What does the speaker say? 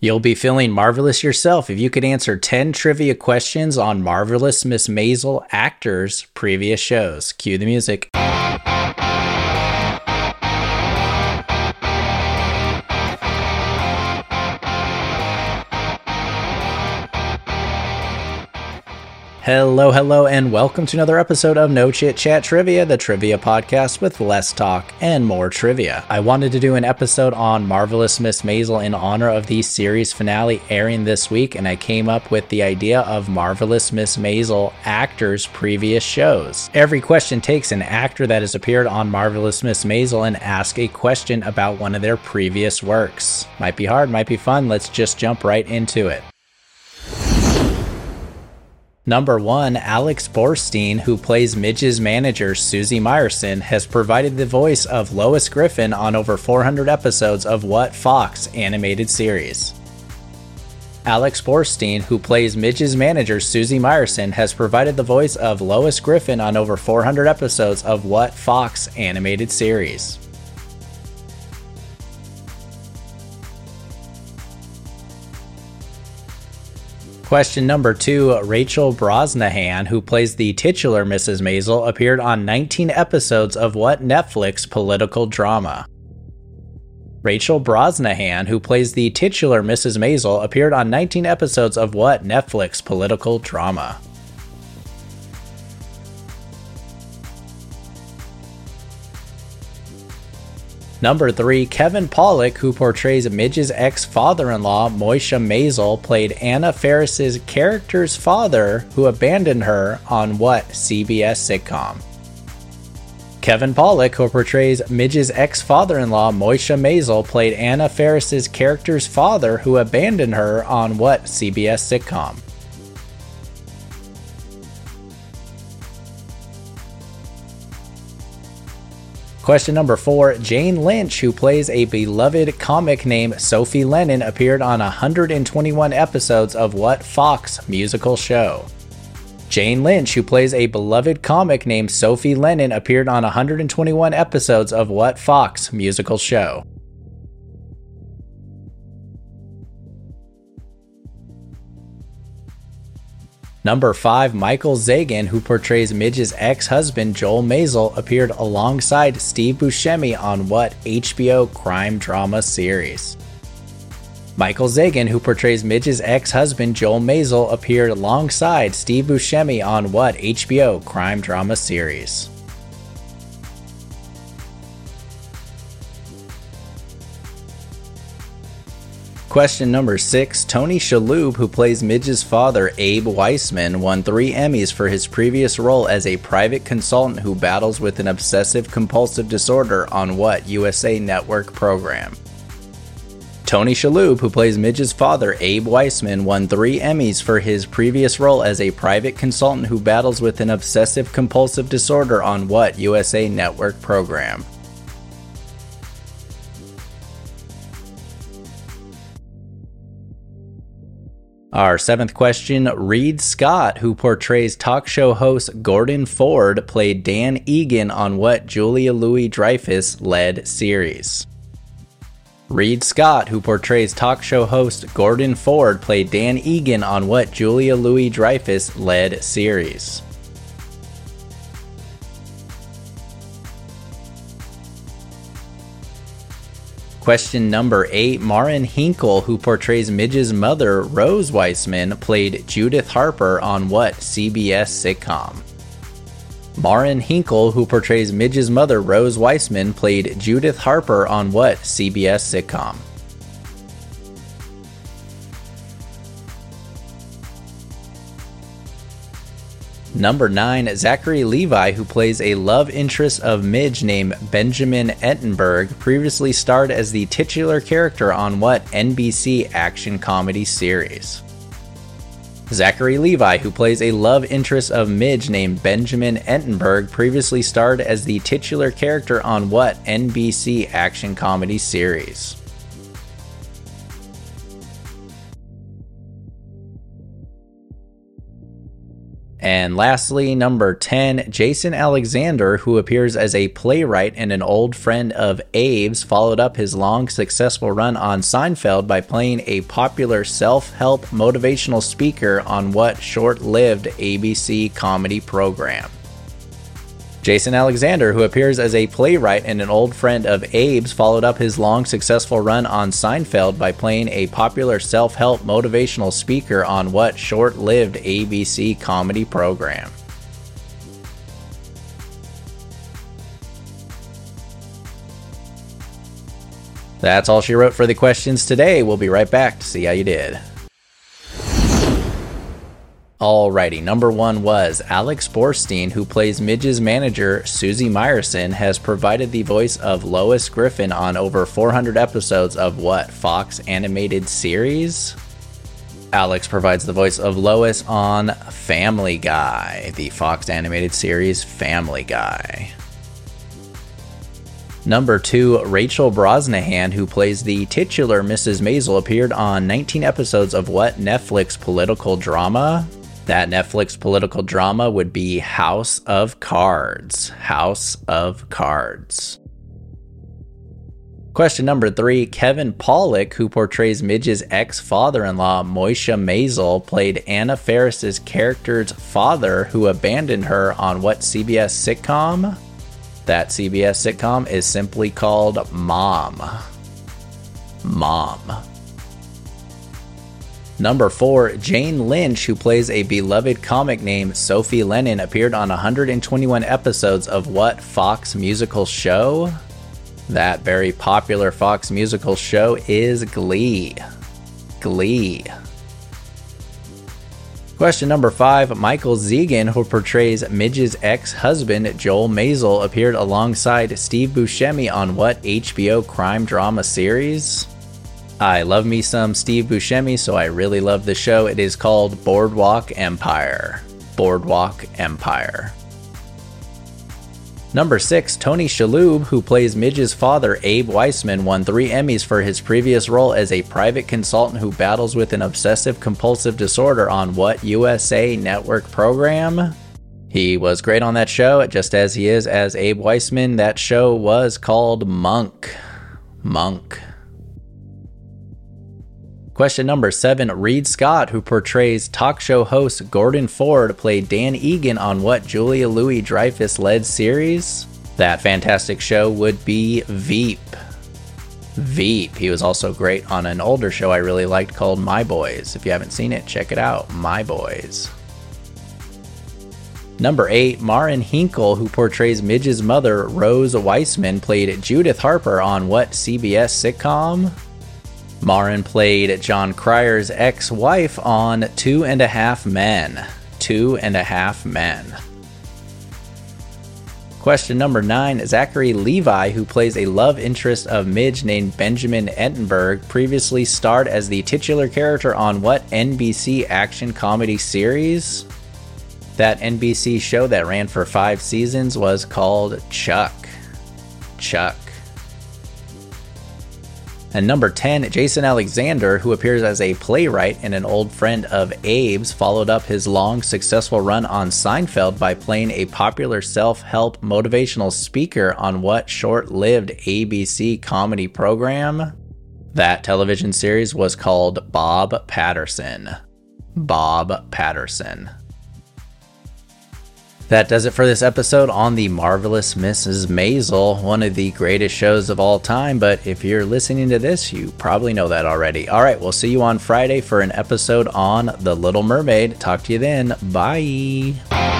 You'll be feeling marvelous yourself if you could answer 10 trivia questions on Marvelous Miss Maisel actors' previous shows. Cue the music. Hello, hello, and welcome to another episode of No Chit Chat Trivia, the trivia podcast with less talk and more trivia. I wanted to do an episode on Marvelous Miss Maisel in honor of the series finale airing this week, and I came up with the idea of Marvelous Miss Maisel actors' previous shows. Every question takes an actor that has appeared on Marvelous Miss Maisel and ask a question about one of their previous works. Might be hard, might be fun. Let's just jump right into it. Number one, Alex Borstein, who plays Midge's manager Susie Myerson, has provided the voice of Lois Griffin on over 400 episodes of what Fox animated series? Alex Borstein, who plays Midge's manager Susie Myerson, has provided the voice of Lois Griffin on over 400 episodes of what Fox animated series? Question number two Rachel Brosnahan, who plays the titular Mrs. Maisel, appeared on 19 episodes of what Netflix political drama? Rachel Brosnahan, who plays the titular Mrs. Maisel, appeared on 19 episodes of what Netflix political drama? Number 3, Kevin Pollak, who portrays Midge's ex father in law, Moishe Maisel, played Anna Faris's character's father who abandoned her on what CBS sitcom? Kevin Pollak, who portrays Midge's ex father in law, Moishe Maisel, played Anna Faris's character's father who abandoned her on what CBS sitcom? Question number four Jane Lynch, who plays a beloved comic named Sophie Lennon, appeared on 121 episodes of what Fox musical show? Jane Lynch, who plays a beloved comic named Sophie Lennon, appeared on 121 episodes of what Fox musical show? Number 5, Michael Zegan, who portrays Midge's ex husband Joel Maisel, appeared alongside Steve Buscemi on what HBO crime drama series? Michael Zegan, who portrays Midge's ex husband Joel Maisel, appeared alongside Steve Buscemi on what HBO crime drama series? Question number six Tony Shalhoub, who plays Midge's father, Abe Weissman, won three Emmys for his previous role as a private consultant who battles with an obsessive compulsive disorder on what USA Network program? Tony Shalhoub, who plays Midge's father, Abe Weissman, won three Emmys for his previous role as a private consultant who battles with an obsessive compulsive disorder on what USA Network program? Our seventh question Reid Scott, who portrays talk show host Gordon Ford, played Dan Egan on what Julia Louis Dreyfus led series? Reid Scott, who portrays talk show host Gordon Ford, played Dan Egan on what Julia Louis Dreyfus led series? Question number eight Marin Hinkle, who portrays Midge's mother, Rose Weissman, played Judith Harper on what CBS sitcom? Marin Hinkle, who portrays Midge's mother, Rose Weissman, played Judith Harper on what CBS sitcom? Number 9, Zachary Levi, who plays a love interest of Midge named Benjamin Ettenberg, previously starred as the titular character on what NBC action comedy series? Zachary Levi, who plays a love interest of Midge named Benjamin Ettenberg, previously starred as the titular character on what NBC action comedy series? And lastly, number 10, Jason Alexander, who appears as a playwright and an old friend of Abe's, followed up his long successful run on Seinfeld by playing a popular self help motivational speaker on what short lived ABC comedy program. Jason Alexander, who appears as a playwright and an old friend of Abe's, followed up his long successful run on Seinfeld by playing a popular self help motivational speaker on what short lived ABC comedy program. That's all she wrote for the questions today. We'll be right back to see how you did. Alrighty, number one was Alex Borstein, who plays Midge's manager, Susie Myerson, has provided the voice of Lois Griffin on over 400 episodes of what Fox animated series? Alex provides the voice of Lois on Family Guy, the Fox animated series Family Guy. Number two, Rachel Brosnahan, who plays the titular Mrs. Maisel, appeared on 19 episodes of what Netflix political drama? That Netflix political drama would be House of Cards. House of Cards. Question number three Kevin Pollak, who portrays Midge's ex father in law, Moishe Maisel, played Anna Faris's character's father who abandoned her on what CBS sitcom? That CBS sitcom is simply called Mom. Mom. Number 4, Jane Lynch, who plays a beloved comic named Sophie Lennon, appeared on 121 episodes of what Fox musical show? That very popular Fox musical show is Glee. Glee. Question number five Michael Zegan, who portrays Midge's ex husband, Joel Maisel, appeared alongside Steve Buscemi on what HBO crime drama series? I love me some Steve Buscemi, so I really love the show. It is called Boardwalk Empire. Boardwalk Empire. Number 6, Tony Shalhoub, who plays Midge's father, Abe Weissman, won three Emmys for his previous role as a private consultant who battles with an obsessive compulsive disorder on what USA Network program? He was great on that show, just as he is as Abe Weissman. That show was called Monk. Monk. Question number seven Reid Scott, who portrays talk show host Gordon Ford, played Dan Egan on what Julia Louis Dreyfus led series? That fantastic show would be Veep. Veep. He was also great on an older show I really liked called My Boys. If you haven't seen it, check it out. My Boys. Number 8, Marin Hinkle, who portrays Midge's mother, Rose Weissman, played Judith Harper on what CBS sitcom? Marin played Jon Cryer's ex wife on Two and a Half Men. Two and a Half Men. Question number nine Zachary Levi, who plays a love interest of Midge named Benjamin Ettenberg, previously starred as the titular character on what NBC action comedy series? That NBC show that ran for five seasons was called Chuck. Chuck. And number 10, Jason Alexander, who appears as a playwright and an old friend of Abe's, followed up his long, successful run on Seinfeld by playing a popular self help motivational speaker on what short lived ABC comedy program? That television series was called Bob Patterson. Bob Patterson. That does it for this episode on The Marvelous Mrs. Maisel, one of the greatest shows of all time. But if you're listening to this, you probably know that already. All right, we'll see you on Friday for an episode on The Little Mermaid. Talk to you then. Bye.